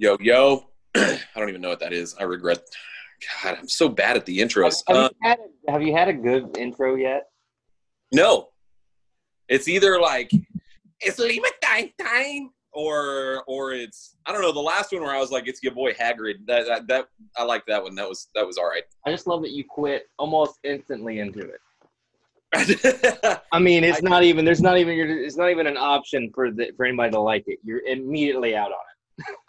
Yo, yo. I don't even know what that is. I regret. God, I'm so bad at the intros. Have, Uh, you had a, have you had a good intro yet? no, it's either like it's Lima time time, or or it's I don't know. The last one where I was like, it's your boy Hagrid. That that, that I like that one. That was that was all right. I just love that you quit almost instantly into it. I I mean, it's I- not even. There's not even. It's not even an option for the for anybody to like it. You're immediately out on it.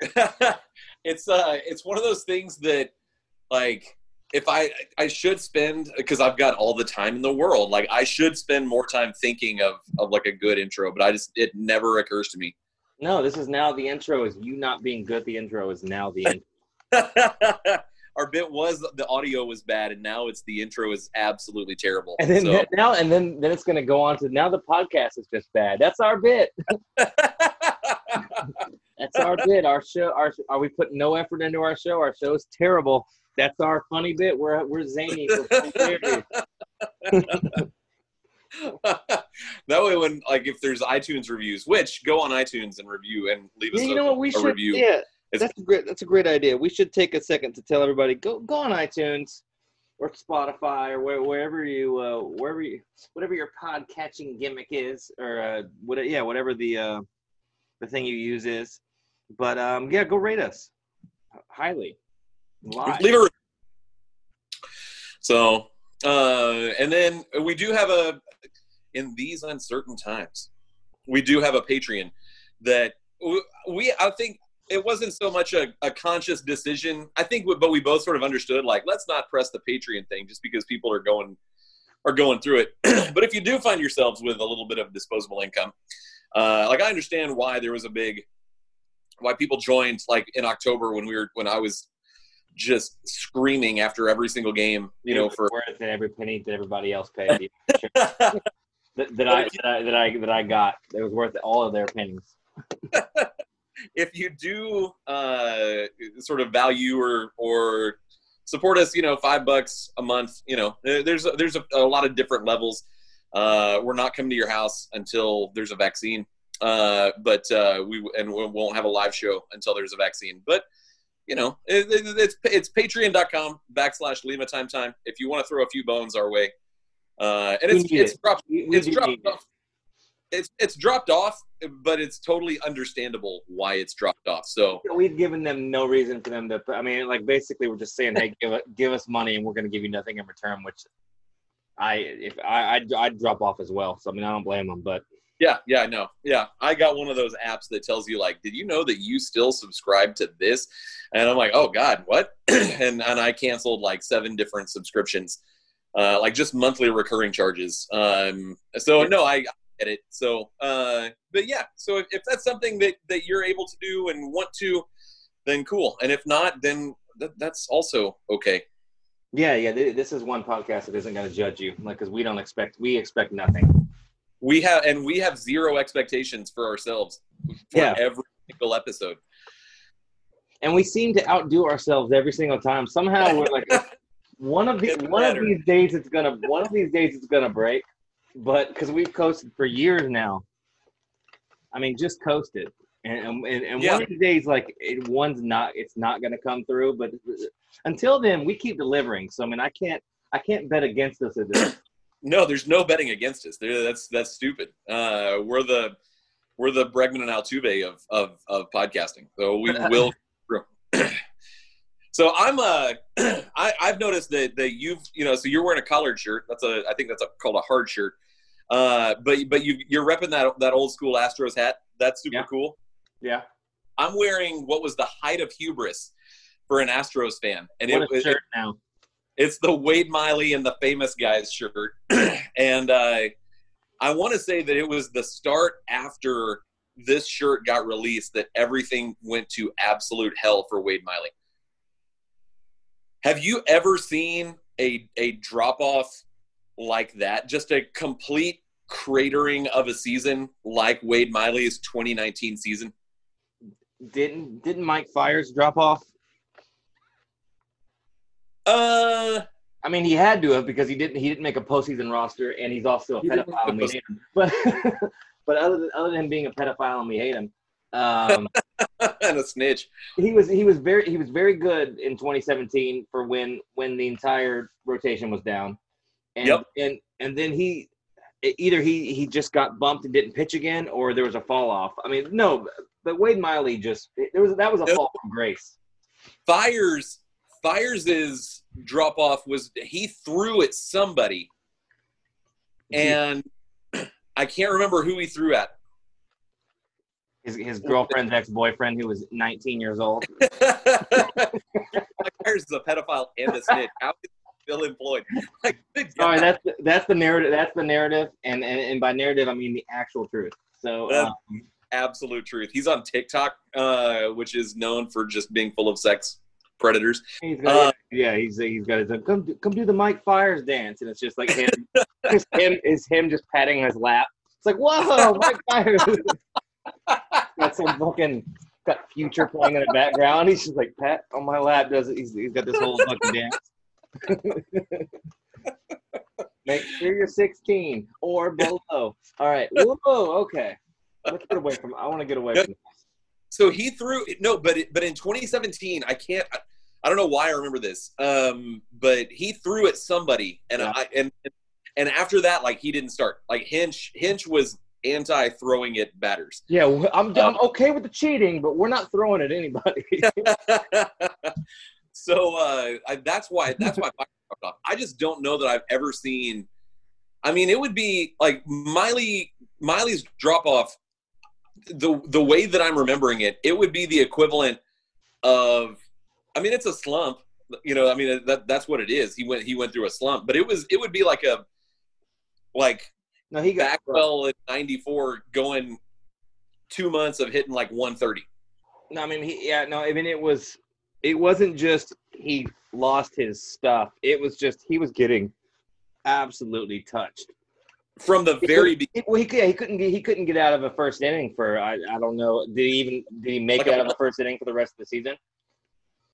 it's uh it's one of those things that like if I I should spend because I've got all the time in the world. Like I should spend more time thinking of of like a good intro, but I just it never occurs to me. No, this is now the intro. Is you not being good? The intro is now the intro. Our bit was the audio was bad, and now it's the intro is absolutely terrible. And then So- now and then then it's going to go on to now the podcast is just bad. That's our bit. That's our bit. Our show. Our are we putting no effort into our show? Our show's terrible. That's our funny bit. We're we're zany. We're that way, when like if there's iTunes reviews, which go on iTunes and review and leave us Yeah, you a, know what we a should. review. Yeah, It's- that's a great. That's a great idea. We should take a second to tell everybody go go on iTunes or Spotify or where, wherever you uh, wherever you whatever your pod catching gimmick is or uh, what yeah whatever the uh, the thing you use is. But um, yeah, go rate us highly. Live. leave a so uh and then we do have a in these uncertain times we do have a patreon that we i think it wasn't so much a, a conscious decision i think we- but we both sort of understood like let's not press the patreon thing just because people are going are going through it but if you do find yourselves with a little bit of disposable income uh like i understand why there was a big why people joined like in october when we were when i was just screaming after every single game, you know, for worth it every penny that everybody else paid. that, that I that I that I that I got. It was worth all of their pennies. if you do uh, sort of value or or support us, you know, five bucks a month, you know, there's there's a, a lot of different levels. Uh, we're not coming to your house until there's a vaccine, uh, but uh, we and we won't have a live show until there's a vaccine. But you know, it, it, it's it's Patreon.com backslash Lima Time Time. If you want to throw a few bones our way, uh, and it's it's it. dropped it's dropped off. It's it's dropped off, but it's totally understandable why it's dropped off. So We've given them no reason for them to. I mean, like basically, we're just saying, "Hey, give give us money, and we're going to give you nothing in return." Which I, if I, I'd, I'd drop off as well. So I mean, I don't blame them. But yeah, yeah, I know. Yeah, I got one of those apps that tells you like, did you know that you still subscribe to this? And I'm like, oh God, what? and and I canceled like seven different subscriptions, uh, like just monthly recurring charges. Um, so no, I get it. So, uh, but yeah, so if, if that's something that that you're able to do and want to, then cool. And if not, then th- that's also okay. yeah, yeah, th- this is one podcast that isn't going to judge you, like because we don't expect, we expect nothing. We have and we have zero expectations for ourselves for Yeah. every single episode. and we seem to outdo ourselves every single time. Somehow we're like one of the Doesn't one of these days it's gonna one of these days it's gonna break, but because we've coasted for years now. I mean, just coasted, and and, and Yeah. one of these days like it, one's not it's not gonna come through. But uh, until then, we keep delivering. So I mean, I can't I can't bet against us at this. No, there's no betting against us. There- That's that's stupid. Uh, we're the we're the Bregman and Altuve of of, of podcasting. So we will. so I'm uh I, I've noticed that that you've you know so you're wearing a collared shirt. That's a I think that's a, called a hard shirt. Uh, but but you you're repping that that old school Astros hat. That's super Yeah. cool. Yeah, I'm wearing what was the height of hubris for an Astros fan, and what it was now. It's the Wade Miley and the famous guys shirt. and uh, I want to say that it was the start after this shirt got released that everything went to absolute hell for Wade Miley. Have you ever seen a, a drop off like that? Just a complete cratering of a season like Wade Miley's 2019 season? Didn't didn't Mike Fiers drop off? Uh, I mean, he had to have because he didn't. He didn't make a postseason roster, and he's also a He pedophile. And we hate him. But but other than other than him being a pedophile and we hate him, Um, and a snitch. he was he was very he was very good in 2017 for when when the entire rotation was down, and Yep. and and then he either he he just got bumped and didn't pitch again, or there was a fall off. I mean, no, but Wade Miley just there was that was a Nope. fall from grace. Fiers Fiers' drop off was he threw at somebody, and I can't remember who he threw at. His his girlfriend's ex boyfriend, who was 19 years old. Fiers is a pedophile and a snitch. How is he still employed? Like, Sorry, that's the, that's the narrative. That's the narrative, and, and and by narrative I mean the actual truth. So um, absolute truth. He's on TikTok, uh, which is known for just being full of sex predators. he's got uh, yeah he's he's got his come do- come do the Mike Fiers dance, and it's just like him, just him is him just patting his lap. It's like whoa, Mike Fiers. got some fucking got future playing in the background. He's just like pat on my lap. Does it? He's, he's got this whole fucking dance. Make sure you're 16 or below. All right. Whoa. Okay. Let's get away from. I want to get away from. So he threw no, but it, but in 2017, I can't. I, I don't know why I remember this. Um, but he threw at somebody, and Yeah. I and and after that, like he didn't start. Like Hinch, Hinch was anti throwing at batters. Yeah, I'm, I'm Um, okay with the cheating, but we're not throwing at anybody. so uh, I, that's why that's why Fiers dropped off. I just don't know that I've ever seen. I mean, it would be like Miley Miley's drop off. The the way that I'm remembering it, it would be the equivalent of. I mean, it's a slump. You know, I mean that that's what it is. He went he went through a slump, but it was it would be like a like no, he got Bagwell in '94 going two months of hitting like 130. No, I mean, he, yeah, no, I mean, it was, it wasn't just he lost his stuff. It was just he was getting absolutely touched. From the He very he, well, he, could- he couldn't get he couldn't get out of a first inning for I, I don't know did he even did he make Like it a out of a first inning for the rest of the season?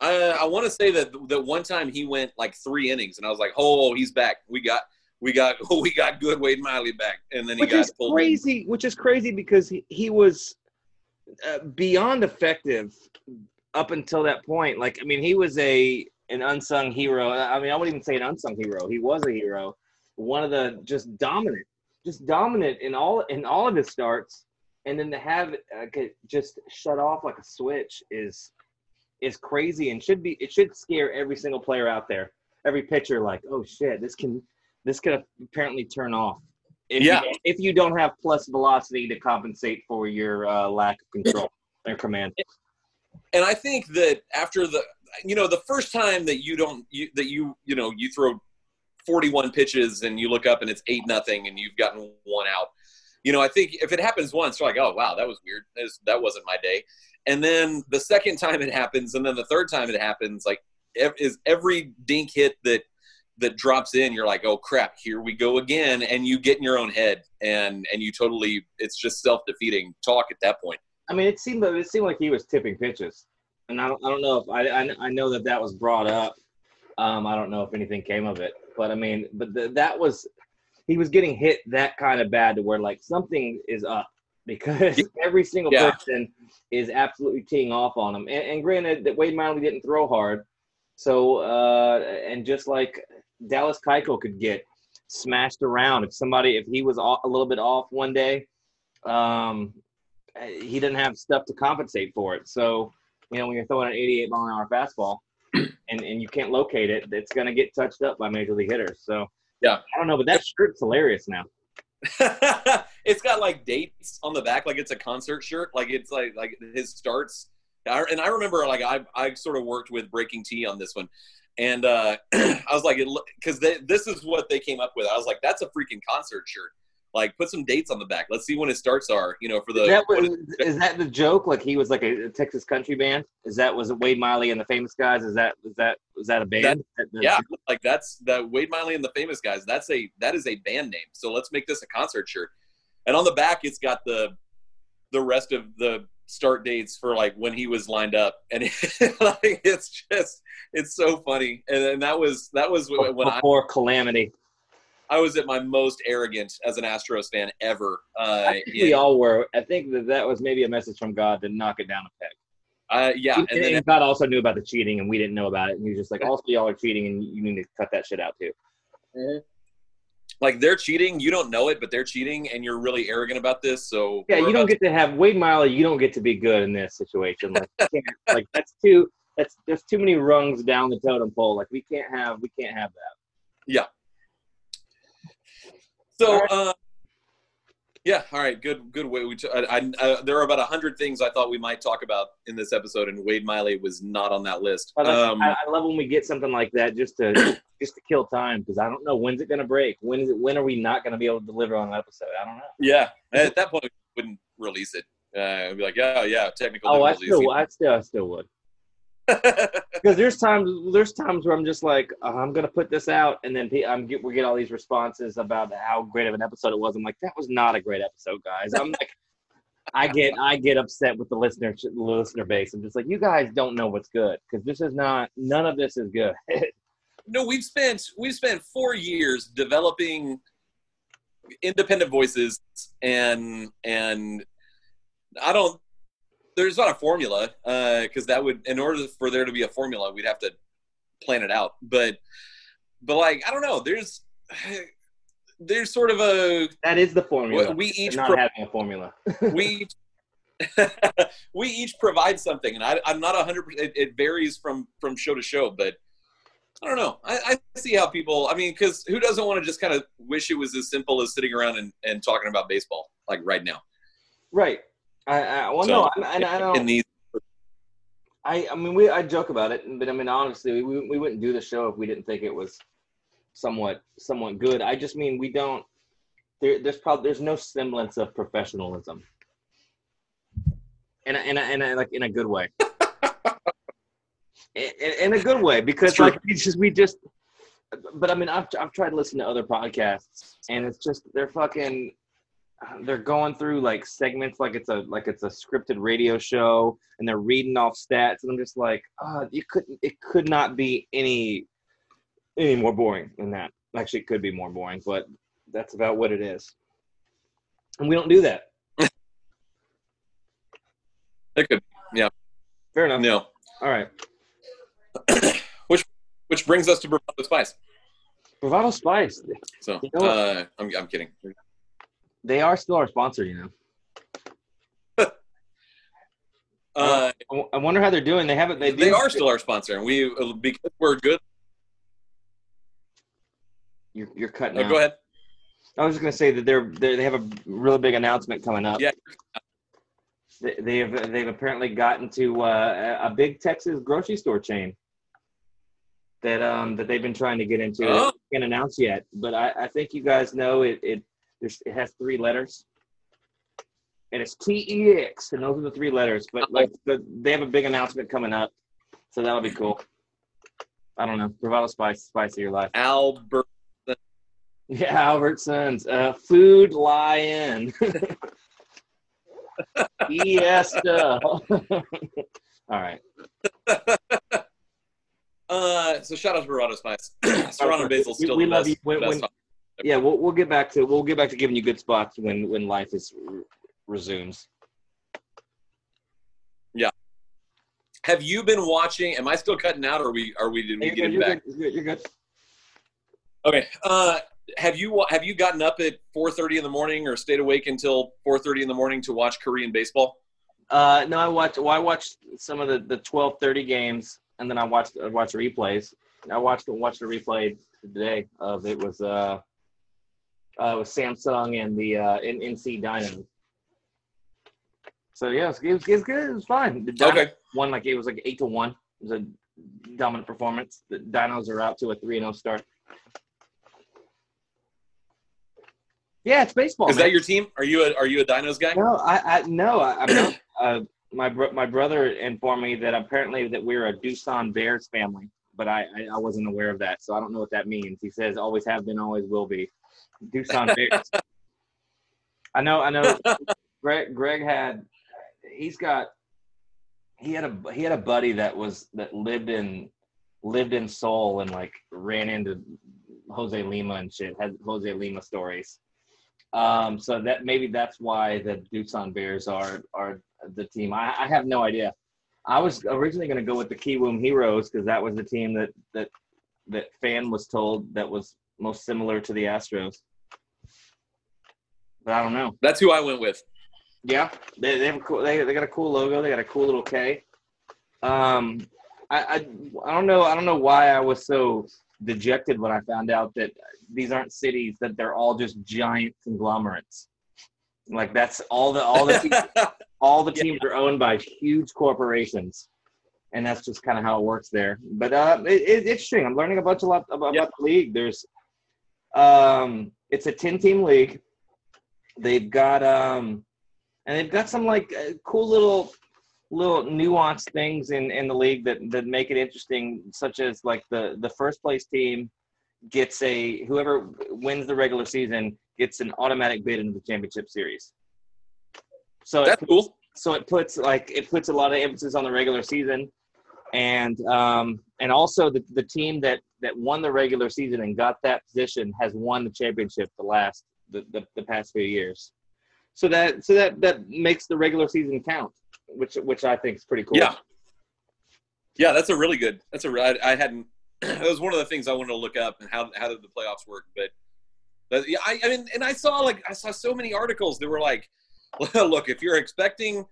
I, I want to say that that one time he went like three innings, and I was like, "Oh, he's back. We got, we got, we got good Wade Miley back." And then he which got is pulled. crazy. Which is crazy because he, he was uh, beyond effective up until that point. Like I mean, he was a an unsung hero. I mean, I wouldn't even say an unsung hero. He was a hero. One of the just dominant, just dominant in all in all of his starts, and then to have it uh, get just shut off like a switch is is crazy and should be it should scare every single player out there. Every pitcher, like, oh shit, this can this can apparently turn off. If Yeah. You, if you don't have plus velocity to compensate for your uh, lack of control or command. And I think that after the, you know, the first time that you don't, you, that you, you know, you throw 41 pitches and you look up and it's eight nothing and you've gotten one out. You know, I think if it happens once, you're like, oh wow, that was weird. That, was, that wasn't my day. And then the second time it happens, and then the third time it happens, like is every dink hit that that drops in, you're like, oh crap, here we go again, and you get in your own head, and and you totally, it's just self defeating talk at that point. I mean, it seemed it seemed like he was tipping pitches, and I don't I don't know if I I, I know that that was brought up. Um, I don't know if anything came of it, but I mean, but the, that was he was getting hit that kind of bad to where like something is up because every single Yeah. person is absolutely teeing off on him. And, and granted, that Wade Miley didn't throw hard, so uh, and just like Dallas Keuchel could get smashed around if somebody if he was off, a little bit off one day. Um, he didn't have stuff to compensate for it. So, you know, when you're throwing an 88 mile an hour fastball and, and you can't locate it, it's going to get touched up by major league hitters. So, Yeah. I don't know, but that shirt's hilarious now. it's got like dates on the back, like it's a concert shirt. Like it's like like his starts. And I remember like I I sort of worked with BreakingT on this one, and uh, I was like, because this is what they came up with. I was like, that's a freaking concert shirt. Like, put some dates on the back. Let's see when his starts are. You know, for the Is that, what is that the joke? Like he was like a, a Texas country band? Is that was it Wade Miley and the Famous Guys? Is that was that was that a band? That- that- yeah, like that's the Wade Miley and the Famous Guys. That's a that is a band name. So let's make this a concert shirt. And on the back, it's got the the rest of the start dates for like when he was lined up, and like it's just it's so funny. And, and that was that was when I before calamity. I was at my most arrogant as an Astros fan ever. Uh, I think we in- all were. I think that that was maybe a message from God to knock it down a peg. uh, yeah, and, and then God also knew about the cheating, and we didn't know about it. And he was just like, also y'all are cheating, and you need to cut that shit out too. like they're cheating, you don't know it, but they're cheating, and you're really arrogant about this. So Yeah, you don't get to have Wade Miley. You don't get to be good in this situation. Like, like that's too. That's there's too many rungs down the totem pole. Like we can't have. We can't have that. So, uh, yeah, all right, good, good way. We t- I, I, uh, there are about a hundred things I thought we might talk about in this episode, and Wade Miley was not on that list. I, like- Um, I, I love when we get something like that just to just to kill time because I don't know when's it gonna break. When is it? When are we not gonna be able to deliver on an episode? I don't know. yeah, at that point, we wouldn't release it. Uh, I'd be like, yeah, yeah, technical Oh, I still, I still, I still would. Because there's times, there's times where I'm just like, uh, I'm gonna put this out, and then I'm get, we get all these responses about how great of an episode it was. I'm like, that was not a great episode, guys. I'm like, I get, I get upset with the listener, listener base. I'm just like, you guys don't know what's good because this is not, none of this is good. no, we've spent we've spent four years developing independent voices, and and I don't. There's not a formula uh, because that would, in order for there to be a formula, we'd have to plan it out. But but like I don't know. There's there's sort of a that is the formula. we each not pro- having a formula. we we each provide something, and I, I'm not a hundred. percent It varies from from show to show, but I don't know. I, I see how people. I mean, because who doesn't want to just kind of wish it was as simple as sitting around and, and talking about baseball like right now? right. I, I well, So, no, I, I, I don't. In these, I, I mean, we I joke about it, but I mean, honestly, we, we wouldn't do the show if we didn't think it was somewhat somewhat good. I just mean we don't. There, there's probably there's no semblance of professionalism, in a, in a, in a like in a good way. in, in- in a good way, because like it's just we just. But I mean, I've I've tried to listen to other podcasts, and it's just they're fucking they're going through like segments like it's a like it's a scripted radio show and they're reading off stats and i'm just like oh you couldn't it could not be any any more boring than that. Actually it could be more boring but that's about what it is. And we don't do that. It could yeah. Fair enough. No. all right. Which which brings us to Bravado Spice. bravado spice. So You know uh, I'm I'm kidding. They are still our sponsor you know Uh, I wonder how they're doing they haven't they do they are still our sponsor, and we because we're good. you're, you're cutting out. go ahead. i was just going to say that they're, they're they have a really big announcement coming up Yeah. They- they've they've apparently gotten to uh, a a big Texas grocery store chain that um that they've been trying to get into. Oh. Can't announce yet, but I, I think you guys know it. It there's, it has three letters, and it's T E X, and those are the three letters. But like the, they have a big announcement coming up, so that'll be cool. I don't know, Bravado Spice, spice of your life. Albert. Yeah, Albertsons, uh, Food Lion, Fiesta. All right. Uh, so shout out to Bravado Spice. Serrano Basil still we the love best. you. When- when-. Yeah, we'll we'll get back to we'll get back to giving you good spots when when life is resumes. Yeah. Have you been watching? Am I still cutting out, or are we are we did we get good, it you're back? good, you're good. You're good. Okay. Uh, have you have you gotten up at 4:30 in the morning or stayed awake until 4:30 in the morning to watch Korean baseball? Uh, no, I watched. Well, I watched some of the the twelve thirty games, and then I watched I watched replays. I watched watched a replay today of it was uh, uh it was Samsung and the uh N- NC Dino. So yeah, it was, it was, it was good. It was fine. The Dinos Okay. won like it was like eight to one. It was a dominant performance. The Dinos are out to a three and zero start. Yeah, it's baseball. Is man. that your team? Are you a are you a Dinos guy? No, I, I no, I, I'm not. Uh, my bro- my brother informed me that apparently that we're a Doosan Bears family, but I, I I wasn't aware of that, so I don't know what that means. He says always have been, always will be. Doosan Bears. I know, I know. Greg Greg had he's got he had a he had a buddy that was that lived in lived in Seoul and like ran into Jose Lima and shit. Has Jose Lima stories. Um, so that maybe that's why the Doosan Bears are are the team. I, I have no idea. I was originally going to go with the Kiwoom Heroes because that was the team that that that fan was told that was most similar to the Astros. But I don't know. That's who I went with. Yeah, they they have a cool, they they got a cool logo. They got a cool little K. Um, I, I I don't know I don't know why I was so dejected when I found out that these aren't cities that they're all just giant conglomerates. Like that's all the all the teams, all the teams yeah. are owned by huge corporations, and that's just kind of how it works there. But uh, it, it's interesting. I'm learning a bunch a lot about, about the league. There's um, it's a ten team league. They've got um, and they've got some like uh, cool little little nuanced things in in the league that that make it interesting such as like the the first place team gets a whoever wins the regular season gets an automatic bid into the championship series. So that's it, cool. so it puts like it puts a lot of emphasis on the regular season and um and also the, the team that that won the regular season and got that position has won the championship the last the, the, the past few years so that so that that makes the regular season count, which which I think is pretty cool. Yeah, yeah, that's a really good. That's a I, I hadn't. That was one of the things I wanted to look up and how how did the playoffs work, but. But yeah, I, I mean, and I saw like I saw so many articles that were like, look, if you're expecting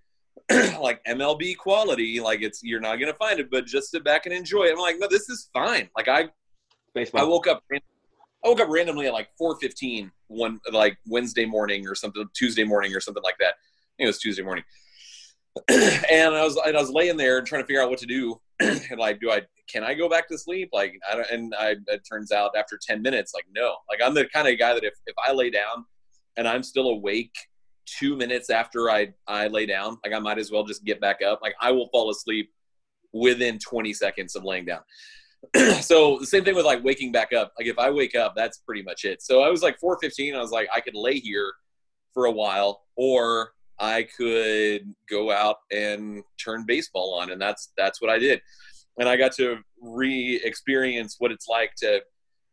like MLB quality, like it's you're not gonna find it, but just sit back and enjoy it. I'm like, no, this is fine. Like I, Baseball. I woke up I woke up randomly at like 4:15 one like Wednesday morning or something, Tuesday morning or something like that. I think it was Tuesday morning. and I was and I was laying there trying to figure out what to do. and like, do I can I go back to sleep? Like, I don't. And I it turns out after 10 minutes, like, no. Like, I'm the kind of guy that if if I lay down and I'm still awake two minutes after I I lay down, like I might as well just get back up. Like, I will fall asleep within 20 seconds of laying down. so the same thing with like waking back up. Like if I wake up, that's pretty much it. So I was like 4:15. I was like, I could lay here for a while, or I could go out and turn baseball on, and that's that's what I did. And I got to re-experience what it's like to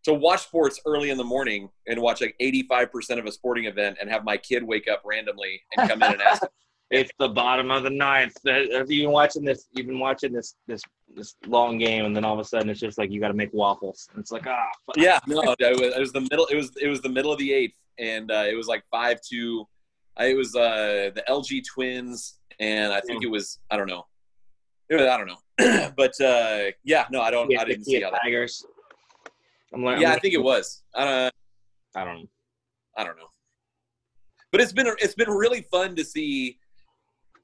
to watch sports early in the morning and watch like 85% of a sporting event and have my kid wake up randomly and come in and ask it's the bottom of the ninth. Have you been watching this? You've been watching this this this long game, and then all of a sudden it's just like you got to make waffles. And it's like ah. yeah, no, it was, it was, the middle. It was it was the middle of the eighth, and uh, it was like five to. It was uh, the LG Twins, and I think mm. it was I don't know. Was, I don't know, but uh, yeah, no, I don't. I didn't see how that. Tigers. I'm like, yeah, I'm I think it was. I don't know. I don't know. But it's been it's been really fun to see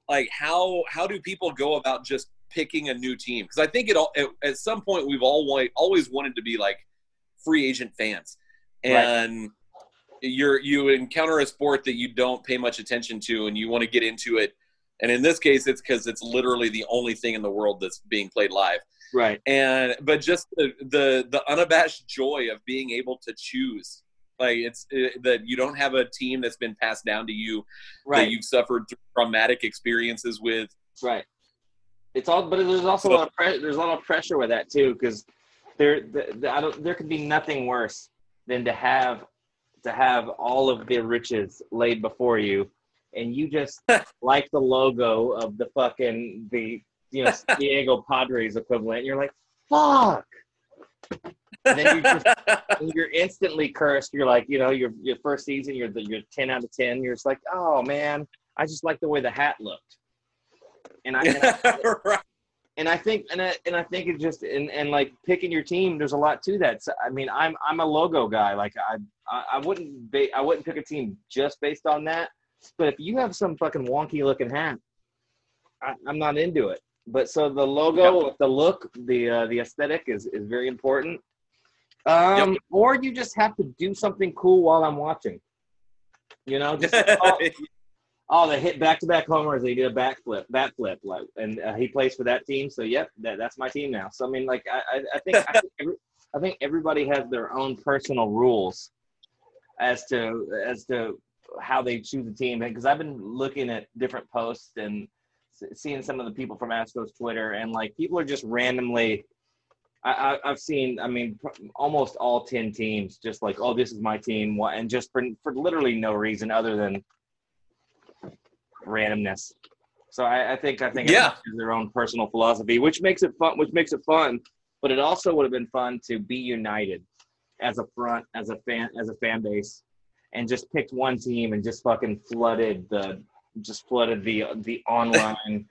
like how how do people go about just picking a new team? Because I think it all at, at, some point we've all always wanted to be like free agent fans, and right. you're you encounter a sport that you don't pay much attention to, and you want to get into it. And in this case, it's because it's literally the only thing in the world that's being played live. Right. And but just the the, the unabashed joy of being able to choose like it's it, uh, that you don't have a team that's been passed down to you right. that you've suffered traumatic experiences with. Right. It's all, but there's also a lot of pre- there's a lot of pressure with that too because there the, the, I don't, there could be nothing worse than to have to have all of the riches laid before you and you just like the logo of the fucking the you know Diego Padres equivalent. You're like, fuck and then you just you're instantly cursed. You're like, you know, your your first season, you're the, you're ten out of ten. You're just like, oh man, I just like the way the hat looked. And I, and I, right. and I think and I, and I think it just and, and like picking your team, there's a lot to that. So, I mean, I'm I'm a logo guy. Like I I, I wouldn't ba- I wouldn't pick a team just based on that. But if you have some fucking wonky looking hat, I, I'm not into it. But so the logo, yep. the look, the uh, the aesthetic is is very important. Um, yep. Or you just have to do something cool while I'm watching. You know, just oh, oh, they hit back-to-back homers. They did a backflip, bat flip, like, and uh, he plays for that team. So, yep, that, that's my team now. So, I mean, like, I, I think I think, every, I think everybody has their own personal rules as to as to how they choose a team. Because I've been looking at different posts and seeing some of the people from Astros Twitter, and like people are just randomly I, I have seen. I mean, almost all ten teams just like, oh, this is my team, and just for for literally no reason other than randomness. So I, I think I think yeah, their own personal philosophy, which makes it fun. Which makes it fun. But it also would have been fun to be united as a front, as a fan, as a fan base, and just picked one team and just fucking flooded the just flooded the the online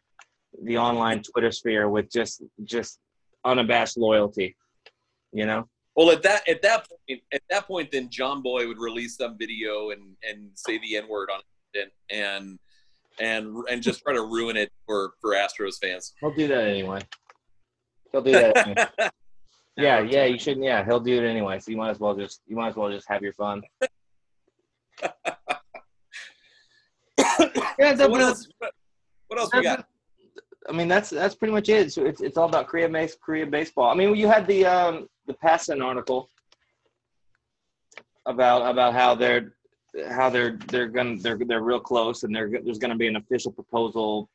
the online Twitter sphere with just just unabashed loyalty. You know. Well, at that at that point, at that point, then John Boy would release some video and and say the N word on it and and and just try to ruin it for for Astros fans. He'll do that anyway. He'll do that. Anyway. yeah, yeah, you shouldn't. Yeah, he'll do it anyway. So you might as well just you might as well just have your fun. yeah, so what else? What else we got? I mean, that's that's pretty much it. So it's it's all about Korea base Korea baseball. I mean, you had the um the Passan article about about how they're how they're they're gonna they're they're real close and they're there's gonna be an official proposal.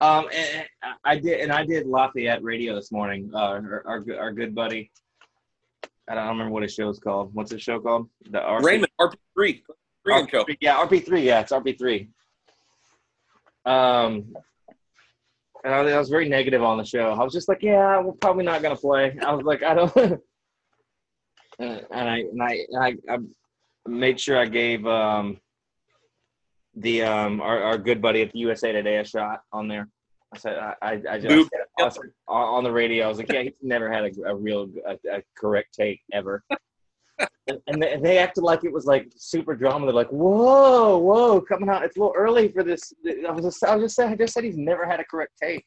Um, and I did and I did Lafayette Radio this morning. Uh, our our, our good buddy. I don't remember what his show is called. What's his show called? The RP- Raymond RP three. RP3, yeah, RP three. Yeah, it's RP three. Um, and I, I, was very negative on the show. I was just like, yeah, we're probably not gonna play. I was like, I don't. and I and I, I I made sure I gave um the um our, our good buddy at the USA Today a shot on there. I said I I, I just I said, on the radio. I was like, yeah, he's never had a, a real a, a correct take ever. And, they, they, acted like it was like super drama. They're like, "Whoa, whoa, coming out! It's a little early for this." I was just, I was just saying, I just said he's never had a correct take.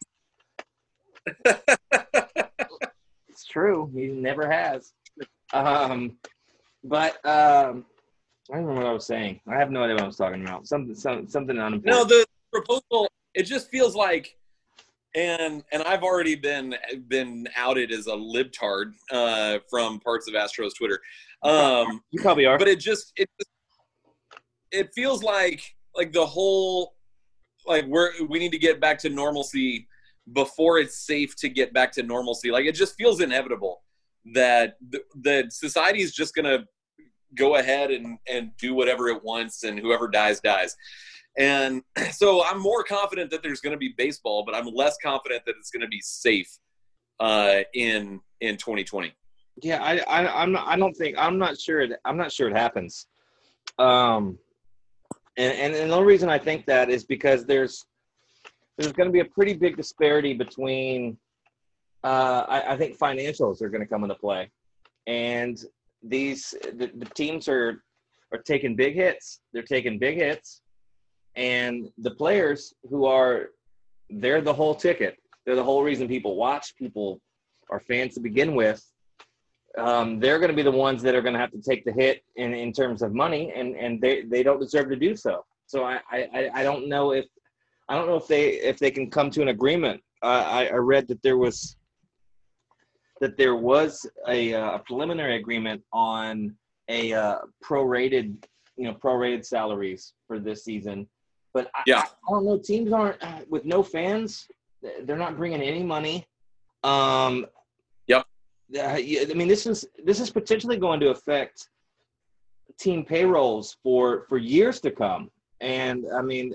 it's true. He never has. Um, but um, I don't know what I was saying. I have no idea what I was talking about. Something, some, something unimportant. No, the proposal. It just feels like and and I've already been been outed as a libtard uh, from parts of Astros Twitter. Um, you probably are, but it just it it feels like like the whole like we're we need to get back to normalcy before it's safe to get back to normalcy. Like it just feels inevitable that the, the society is just gonna go ahead and and do whatever it wants, and whoever dies dies. And so I'm more confident that there's going to be baseball, but I'm less confident that it's going to be safe uh, in in 2020. Yeah, I, I I'm not, I don't think I'm not sure it, I'm not sure it happens. Um, and, and and the only reason I think that is because there's there's going to be a pretty big disparity between. Uh, I, I think financials are going to come into play, and these the, the teams are are taking big hits. They're taking big hits, and the players who are they're the whole ticket. They're the whole reason people watch people are fans to begin with. Um, they're going to be the ones that are going to have to take the hit in, in terms of money and, and they, they don't deserve to do so. So I, I, I don't know if I don't know if they if they can come to an agreement. Uh, I, I read that there was that there was a, uh, a preliminary agreement on a uh, prorated you know prorated salaries for this season but I, yeah, I, I don't know. Teams aren't uh, with no fans. They're not bringing any money. Um, yep. I mean, this is this is potentially going to affect team payrolls for for years to come. And I mean,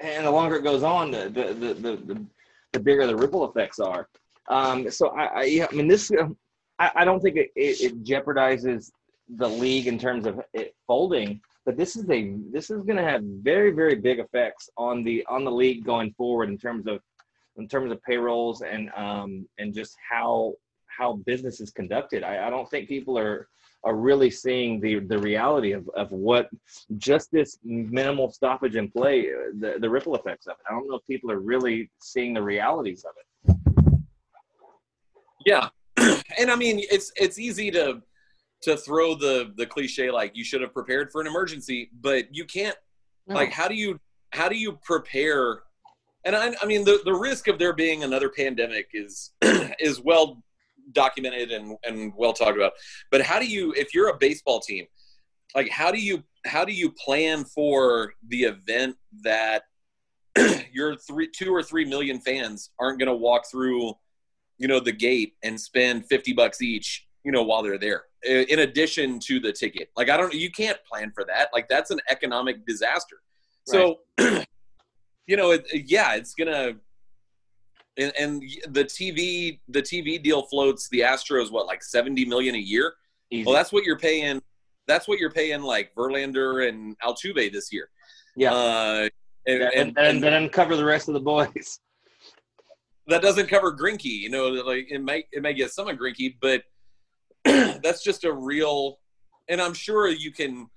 and the longer it goes on, the the the the, the bigger the ripple effects are. Um, so I, I, yeah, I mean, this uh, I, I don't think it, it, it jeopardizes the league in terms of it folding but this is a this is going to have very very big effects on the on the league going forward in terms of in terms of payrolls and um and just how how business is conducted. I, I don't think people are are really seeing the the reality of, of what just this minimal stoppage in play the, the ripple effects of it. I don't know if people are really seeing the realities of it. Yeah. And I mean it's it's easy to to throw the the cliche like you should have prepared for an emergency, but you can't. No. Like, how do you how do you prepare? And I, I mean, the the risk of there being another pandemic is is well documented and and well talked about. But how do you, if you're a baseball team, like how do you how do you plan for the event that your three two or three million fans aren't going to walk through you know, the gate and spend 50 bucks each, you know, while they're there in addition to the ticket. Like, I don't, you can't plan for that. Like, that's an economic disaster. So, you know, it, yeah, it's going to, and, and the TV, the TV deal floats the Astros, what, like 70 million a year? Easy. Well, that's what you're paying. That's what you're paying like Verlander and Altuve this year. yeah. Uh, and, and, and, then, and then cover the rest of the boys. that doesn't cover Greinke. You know, like it might it may get some of Greinke, but that's just a real. And I'm sure you can,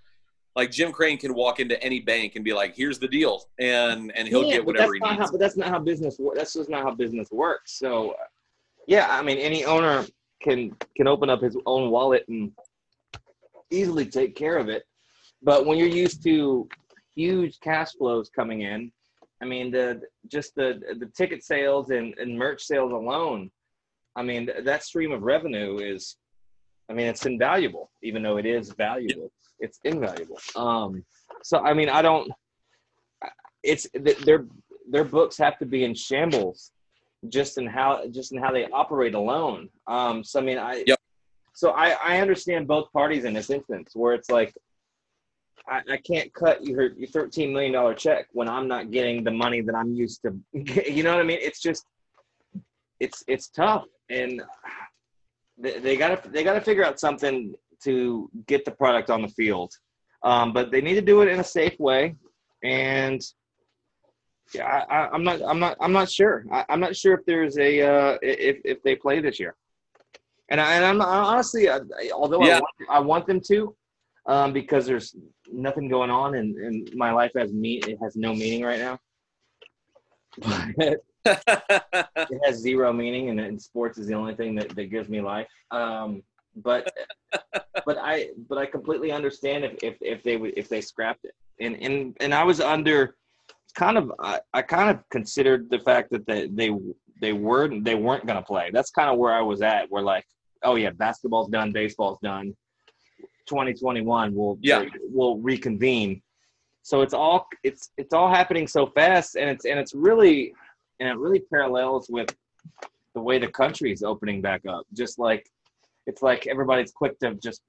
like Jim Crane can walk into any bank and be like, "Here's the deal," and and he'll Yeah, get whatever he that's not needs. How, but that's not how business. That's just not how business works. So, uh, yeah, I mean, any owner can can open up his own wallet and easily take care of it. But when you're used to huge cash flows coming in, I mean, the just the the ticket sales and, and merch sales alone, I mean, that stream of revenue is, I mean, it's invaluable. Even though it is valuable, it's invaluable. Um, so I mean, I don't. It's their their books have to be in shambles, just in how just in how they operate alone. Um, so I mean, I. Yep. So I I understand both parties in this instance where it's like I, I can't cut your your thirteen million dollar check when I'm not getting the money that I'm used to. You know what I mean? It's just it's it's tough, and they, they gotta they gotta figure out something to get the product on the field. Um, but they need to do it in a safe way, and yeah, I, I, I'm not I'm not I'm not sure. I, I'm not sure if there's a uh, if if they play this year. And, I, and I'm honestly, I, although I, want, I want them to, um, because there's nothing going on and, and my life has me it has no meaning right now but it has zero meaning and, and sports is the only thing that, that gives me life. Um, but but i but i completely understand if if, if they would if they scrapped it. And and and i was under kind of i, I kind of considered the fact that they they they were they weren't going to play. That's kind of where i was at where like oh yeah basketball's done baseball's done. 2021 we'll Yeah. we'll reconvene. So it's all it's it's all happening so fast and it's and it's really and it really parallels with the way the country is opening back up. Just like it's like everybody's quick to just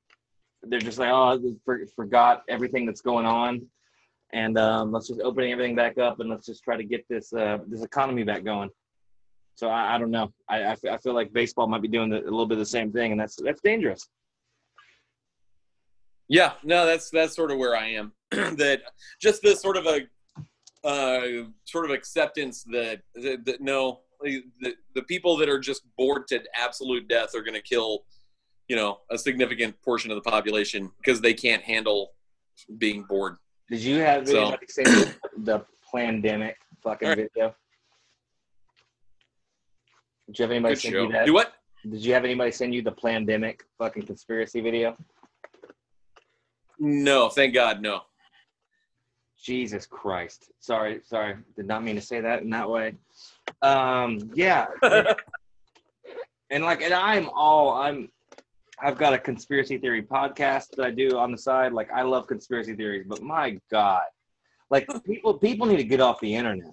they're just like oh I for, forgot everything that's going on. And um, let's just open everything back up and let's just try to get this uh, this economy back going. So I, I don't know. I, I, feel like baseball might be doing the, a little bit of the same thing and that's that's dangerous. Yeah, no, that's that's sort of where I am. that just this sort of a uh, sort of acceptance that, that, that no, the, the people that are just bored to absolute death are going to kill, you know, a significant portion of the population because they can't handle being bored. Did you have So- anybody send you the pandemic fucking right. video? Did you have anybody Good send show. you that? Do what? Did you have anybody send you the pandemic fucking conspiracy video? No, thank God, no. Jesus Christ. Sorry, sorry. Did not mean to say that in that way. Um, yeah. and like and I'm all I'm I've got a conspiracy theory podcast that I do on the side. Like I love conspiracy theories, but my God. Like people people need to get off the internet.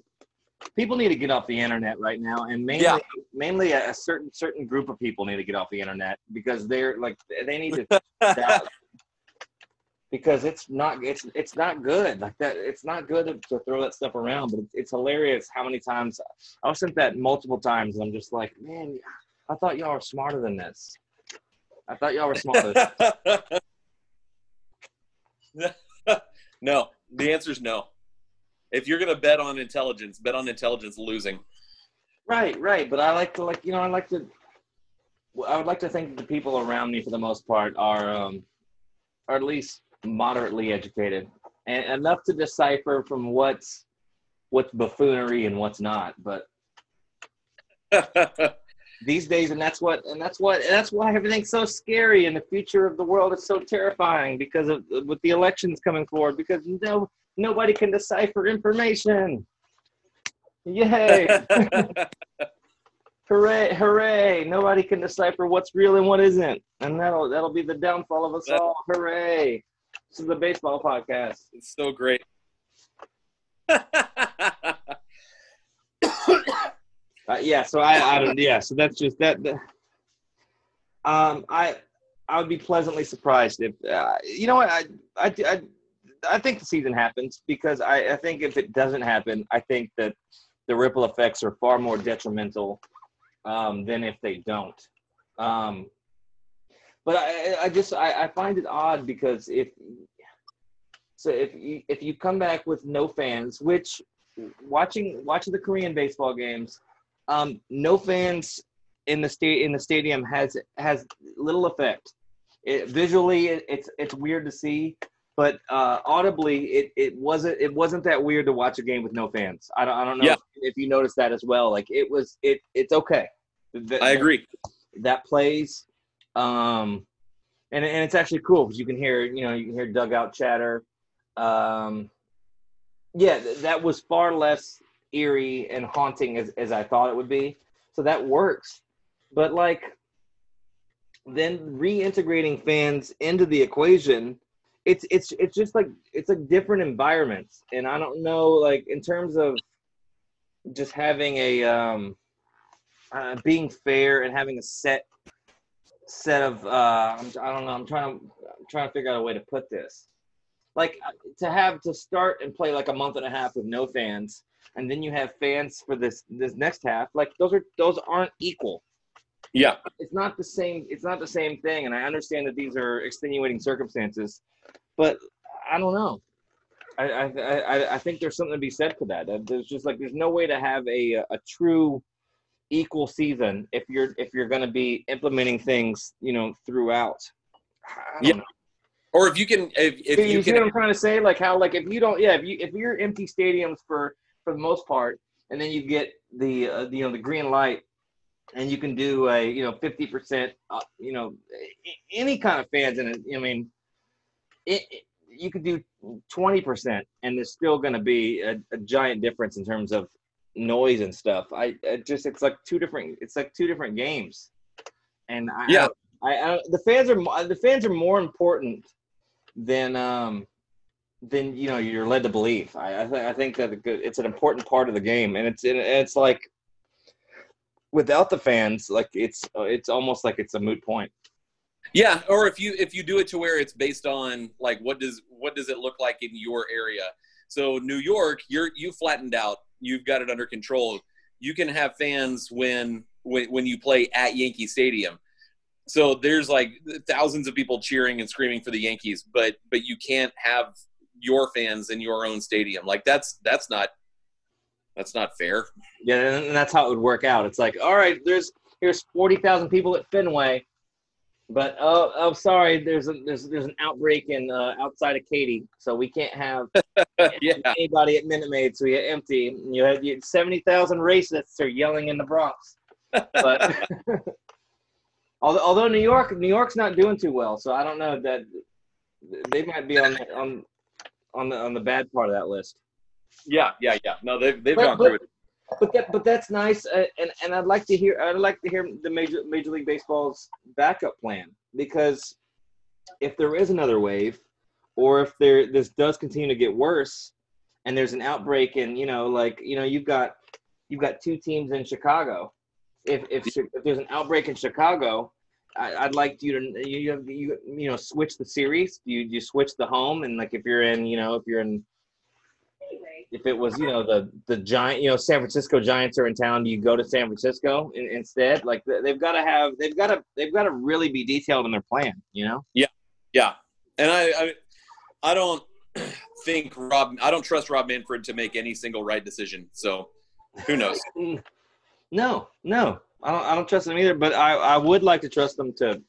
People need to get off the internet right now and mainly Yeah. mainly a, a certain certain group of people need to get off the internet because they're like they need to because it's not it's it's not good like that it's not good to, to throw that stuff around but it's, it's hilarious how many times i was sent that multiple times and i'm just like man i thought y'all were smarter than this i thought y'all were smarter no, the answer is no. If you're going to bet on intelligence, bet on intelligence losing. right right but i like to like you know i like to i would like to think that the people around me for the most part are um are at least moderately educated and enough to decipher from what's what's buffoonery and what's not but these days and that's what and that's what and that's why everything's so scary and the future of the world is so terrifying because of with the elections coming forward because no nobody can decipher information. Yay. Hooray hooray. Nobody can decipher what's real and what isn't. And that'll that'll be the downfall of us all. Hooray this is the baseball podcast it's so great. Uh, yeah, so I, I don't. Yeah, so that's just that. that um, I I would be pleasantly surprised if uh, you know what I, I I I think the season happens because I I think if it doesn't happen, I think that the ripple effects are far more detrimental um, than if they don't. Um, but I, I just I, I find it odd because if so if you, if you come back with no fans, which watching watching the Korean baseball games, um, no fans in the state in the stadium has has little effect. It, visually, it, it's it's weird to see, but uh, audibly, it, it wasn't it wasn't that weird to watch a game with no fans. I don't I don't know Yeah. if, if you noticed that as well. Like it was it it's okay. That- I agree. That plays, um, and and it's actually cool because you can hear you know you can hear dugout chatter. Um, yeah, th- that was far less eerie and haunting as, as I thought it would be. So that works. But like then reintegrating fans into the equation, it's it's it's just like it's like different environments. And I don't know, like in terms of just having a um uh, being fair and having a set set of uh I'm, I don't know, I'm trying to I'm trying to figure out a way to put this. Like uh, to have to start and play like a month and a half with no fans and then you have fans for this this next half like those are those aren't equal. Yeah. it's not the same it's not the same thing and i understand that these are extenuating circumstances but i don't know. I i i, I think there's something to be said for That there's just like there's no way to have a a true equal season if you're if you're going to be implementing things you know throughout Yeah. know. Or if you can, if, if you, you see what can, I'm trying to say? Like how, like if you don't, yeah, if you if you're empty stadiums for for the most part, and then you get the uh, you know the green light, and you can do a you know 50 percent, uh, you know, any kind of fans and. I mean, it, it- you could do 20 percent, and there's still going to be a, a giant difference in terms of noise and stuff. I, I just it's like two different it's like two different games, and I, Yeah. I, I the fans are the fans are more important than um than you know you're led to believe. I I, th- I think that it's an important part of the game, and it's and it's like without the fans, like it's it's almost like it's a moot point. yeah. Or if you if you do it to where it's based on like what does what does it look like in your area? So New York, you're you flattened out. You've got it under control. You can have fans when when when you play at Yankee Stadium. So there's like thousands of people cheering and screaming for the Yankees, but but you can't have your fans in your own stadium. Like that's that's not that's not fair. Yeah, and that's how it would work out. It's like, all right, there's here's forty thousand people at Fenway, but oh, oh, sorry, there's a there's there's an outbreak in uh, outside of Katy, so we can't have yeah. anybody at Minute Maid, so you're empty. You had you, seventy thousand racists are yelling in the Bronx, but although although New York New York's not doing too well, so I don't know that they might be on the, on on the on the bad part of that list. Yeah, yeah, yeah. No, they've they've But- gone but- through it. But that, but that's nice, uh, and and I'd like to hear I'd like to hear the major Major League Baseball's backup plan because if there is another wave, or if there this does continue to get worse, and there's an outbreak, and you know like you know you've got you've got two teams in Chicago, if if, if there's an outbreak in Chicago. I, I'd like you to you you you you know switch the series. You you switch the home and like if you're in you know if you're in if it was you know the the giant you know San Francisco Giants are in town, do you go to San Francisco in, instead? Like they- they've got to have they've got to they've got to really be detailed in their plan. You know. Yeah. Yeah, and I, I, I don't think Rob. I don't trust Rob Manfred to make any single right decision. So, who knows? No, no, I don't. I don't trust them either. But I I would like to trust them to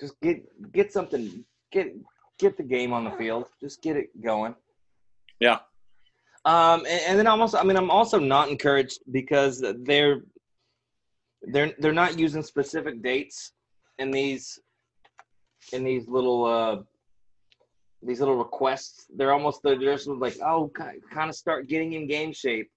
just get get something get get the game on the field. Just get it going. Yeah. Um, and, and then I'm I mean, I'm also not encouraged because they're they're they're not using specific dates in these in these little uh these little requests. They're almost they're just like oh kind of start getting in game shape.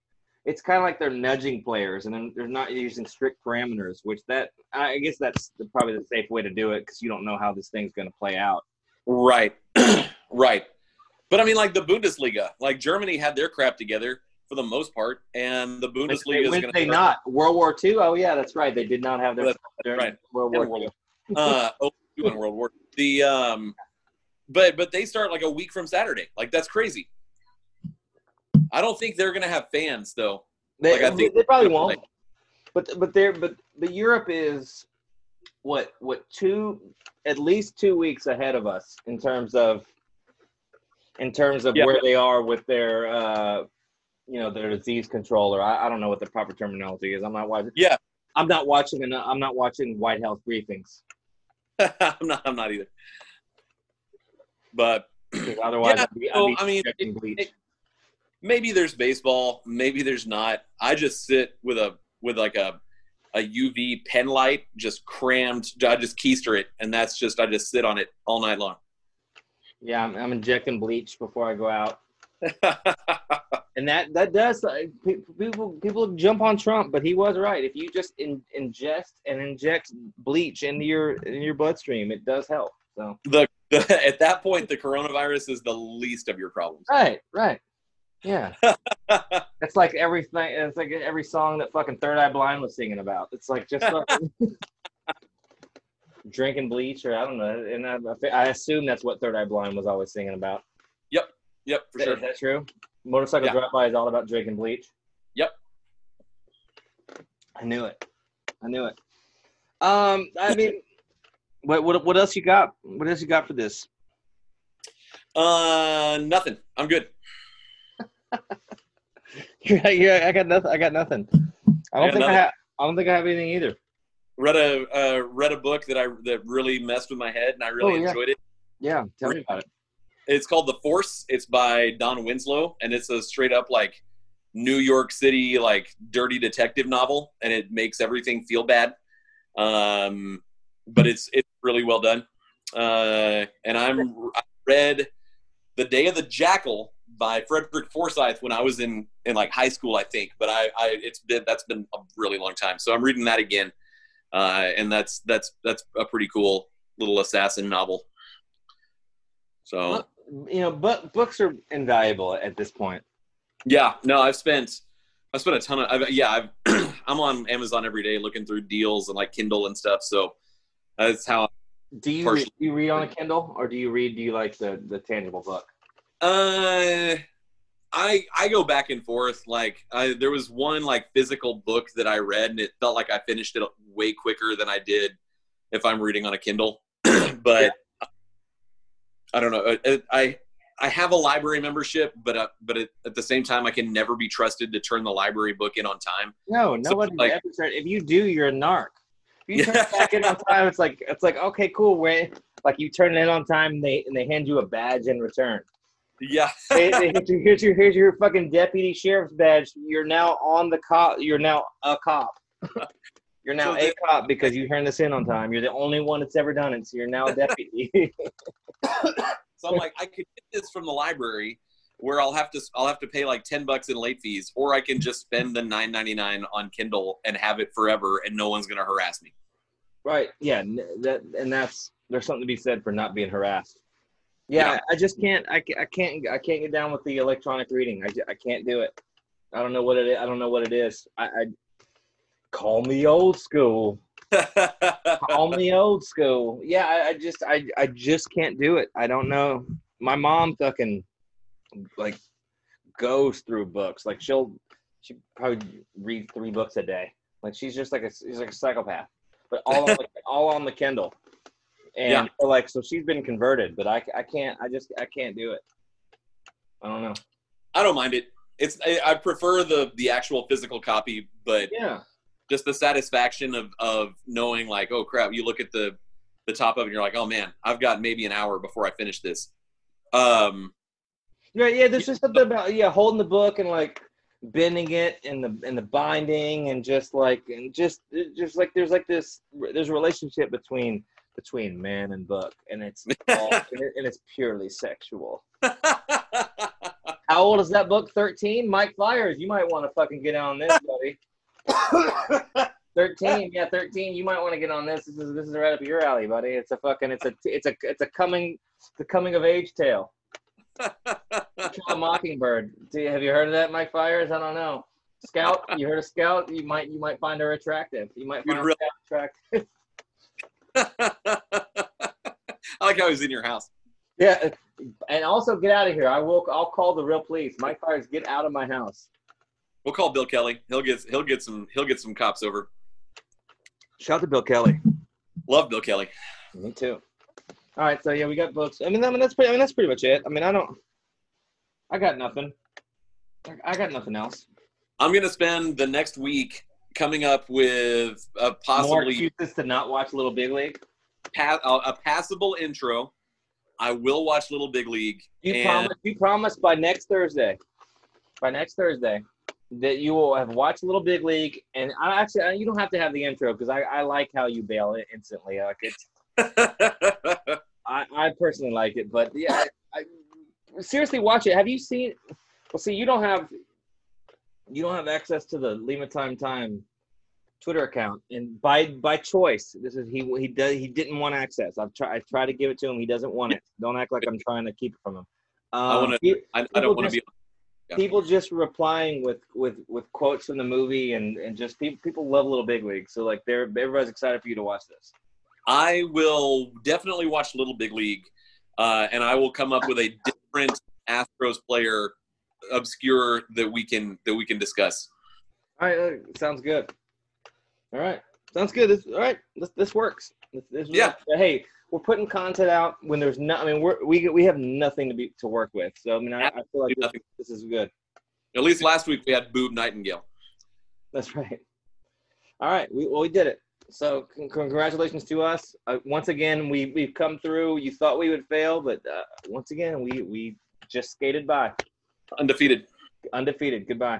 It's kind of like they're nudging players, and then they're not using strict parameters. Which that I guess that's probably the safe way to do it because you don't know how this thing's going to play out. Right, right. But I mean, like the Bundesliga, like Germany had their crap together for the most part, and the Bundesliga is going they not World War II? Oh yeah, that's right. They did not have their right. World War II. uh oh, in World War. The um, but but they start like a week from Saturday. Like that's crazy. I don't think they're gonna have fans though. They, Like, I think- they probably won't. like- but but there but but Europe is what what two at least two weeks ahead of us in terms of in terms of Yeah. where they are with their uh you know their disease control or I, I don't know what the proper terminology is. I'm not watching. Yeah. I'm not watching. eno- I'm not watching White House briefings. I'm not. I'm not either. But Otherwise, Yeah, I'd be, I'd be I mean, it- bleach. it- maybe there's baseball. Maybe there's not. I just sit with a with like a a UV pen light, just crammed. I just keister it, and that's just I just sit on it all night long. yeah, I'm, I'm injecting bleach before I go out. And that that does uh, people people jump on Trump, but he was right. If you just in, ingest and inject bleach into your in your bloodstream, it does help. So the, the at that point, the coronavirus is the least of your problems. right, right, yeah. It's like everything. It's like every song that fucking Third Eye Blind was singing about. It's like just drinking bleach, or I don't know. And I, I assume that's what Third Eye Blind was always singing about. yep, Yep. for Is sure. that true? Motorcycle Yeah. Drive By is all about drinking bleach. Yep. I knew it. I knew it. Um, I mean, what what what else you got? What else you got for this? Uh, nothing. I'm good. Yeah, yeah, I got nothing. I got nothing. I don't got think I have. I don't think I have anything either. Read a uh, read a book that I that really messed with my head, and I really Oh, yeah. enjoyed it. Yeah, tell me about it. It's called The Force. It's by Don Winslow, and it's a straight up like New York City like dirty detective novel, and it makes everything feel bad. Um, but it's it's really well done. Uh, and I'm I read The Day of the Jackal by Frederick Forsyth when I was in in like high school, I think. But I, I it's been that's been a really long time, so I'm reading that again. Uh, and that's that's that's a pretty cool little assassin novel. So. You know, but books are invaluable at this point. Yeah, no, I've spent I've spent a ton of I've, yeah I've I'm on Amazon every day looking through deals and like Kindle and stuff. So that's how. Do you Partially. do you read on a Kindle or do you read? Do you like the the tangible book? Uh, I I go back and forth. Like I, there was one like physical book that I read and it felt like I finished it way quicker than I did if I'm reading on a Kindle. but I don't know. Uh, uh, I I have a library membership, but uh, but at, at the same time, I can never be trusted to turn the library book in on time. No, So, nobody like- ever. If you do, you're a narc. You turn it back in on time, it's like it's like okay, cool. Wait, like you turn it in on time, and they and they hand you a badge in return. Yeah. They, they, hit you- here's your here's your fucking deputy sheriff's badge. You're now on the cop. You're now a cop. You're now So a cop because you turned this in on time. You're the only one that's ever done it, so you're now a deputy. So I'm like, I could get this from the library where I'll have to I'll have to pay like ten bucks in late fees, or I can just spend the nine ninety nine on Kindle and have it forever, and no one's gonna harass me. Right. Yeah. That and that's there's something to be said for not being harassed. Yeah. Yeah. I just can't. I, I can't. I can't get down with the electronic reading. I, I can't do it. I don't know what it. Is. I don't know what it is. I, I call me old school. Call me old school. Yeah. I, I just. I. I just can't do it. I don't know. My mom fucking like goes through books. Like she'll. She probably read three books a day. Like she's just like a. She's like a psychopath but all on the, all on the Kindle. And Yeah. so, like, so she's been converted, but I, I can't, I just, I can't do it. I don't know. I don't mind it. It's I, I prefer the the actual physical copy, but Yeah. just the satisfaction of of knowing like, oh crap, you look at the the top of it and you're like, oh man, I've got maybe an hour before I finish this. Um, Yeah. Yeah. There's just something about, yeah, holding the book and like bending it and the, in the binding and just like, and just, just like, there's like this, there's a relationship between, between man and book and it's all, and, it, and it's purely sexual. How old is that book? 13? Mike Fiers, you might want to fucking get on this, buddy. 13, yeah, 13. You might want to get on this. This is this is right up your alley, buddy. It's a fucking it's a it's a it's a coming the coming of age tale. Kill a Mockingbird. Do you, have you heard of that, Mike Fiers? I don't know. Scout, you heard of Scout? You might you might find her attractive. You might You'd find really- Scout attractive. I like how he's in your house. Yeah, and also get out of here. I will. I'll call the real police. Mike Fiers, get out of my house. We'll call Bill Kelly. He'll get he'll get some he'll get some cops over. Shout out to Bill Kelly. Love Bill Kelly. Me too. All right, so yeah, we got books. I mean, I mean that's pretty. I mean that's pretty much it. I mean, I don't. I got nothing. I- I got nothing else. I'm gonna spend the next week coming up with a More possibly excuses to not watch Little Big League. pa- a, a passable intro. I will watch Little Big League. You and promise. You promise by next Thursday. By next Thursday, that you will have watched Little Big League, and I actually I- you don't have to have the intro because I, I like how you bail it instantly. Like it's I, I personally like it, but yeah, I, I, seriously, watch it. Have you seen? Well, see, you don't have you don't have access to the Lima Time Time Twitter account, and by by choice, this is he he does he didn't want access. I've tried I tried to give it to him. He doesn't want it. Don't act like I'm trying to keep it from him. Um, I wanna- I, I People don't want to be. Yeah. people just replying with with with quotes from the movie, and and just people people love Little Big League. So like they're everybody's excited for you to watch this. I will definitely watch Little Big League, uh, and I will come up with a different Astros player, obscure that we can that we can discuss. All right, uh, sounds good. All right, sounds good. This, all right, this, this works. This, this Yeah. works. Hey, we're putting content out when there's no. I mean, we're, we we have nothing to be to work with. So I mean, I, I feel like this, this is good. At least last week we had Boob Nightengale. That's right. All right, we well, we did it. So con- congratulations to us. Uh, once again, we we've come through. You thought we would fail, but uh, once again, we we just skated by, Undefeated. undefeated. Goodbye.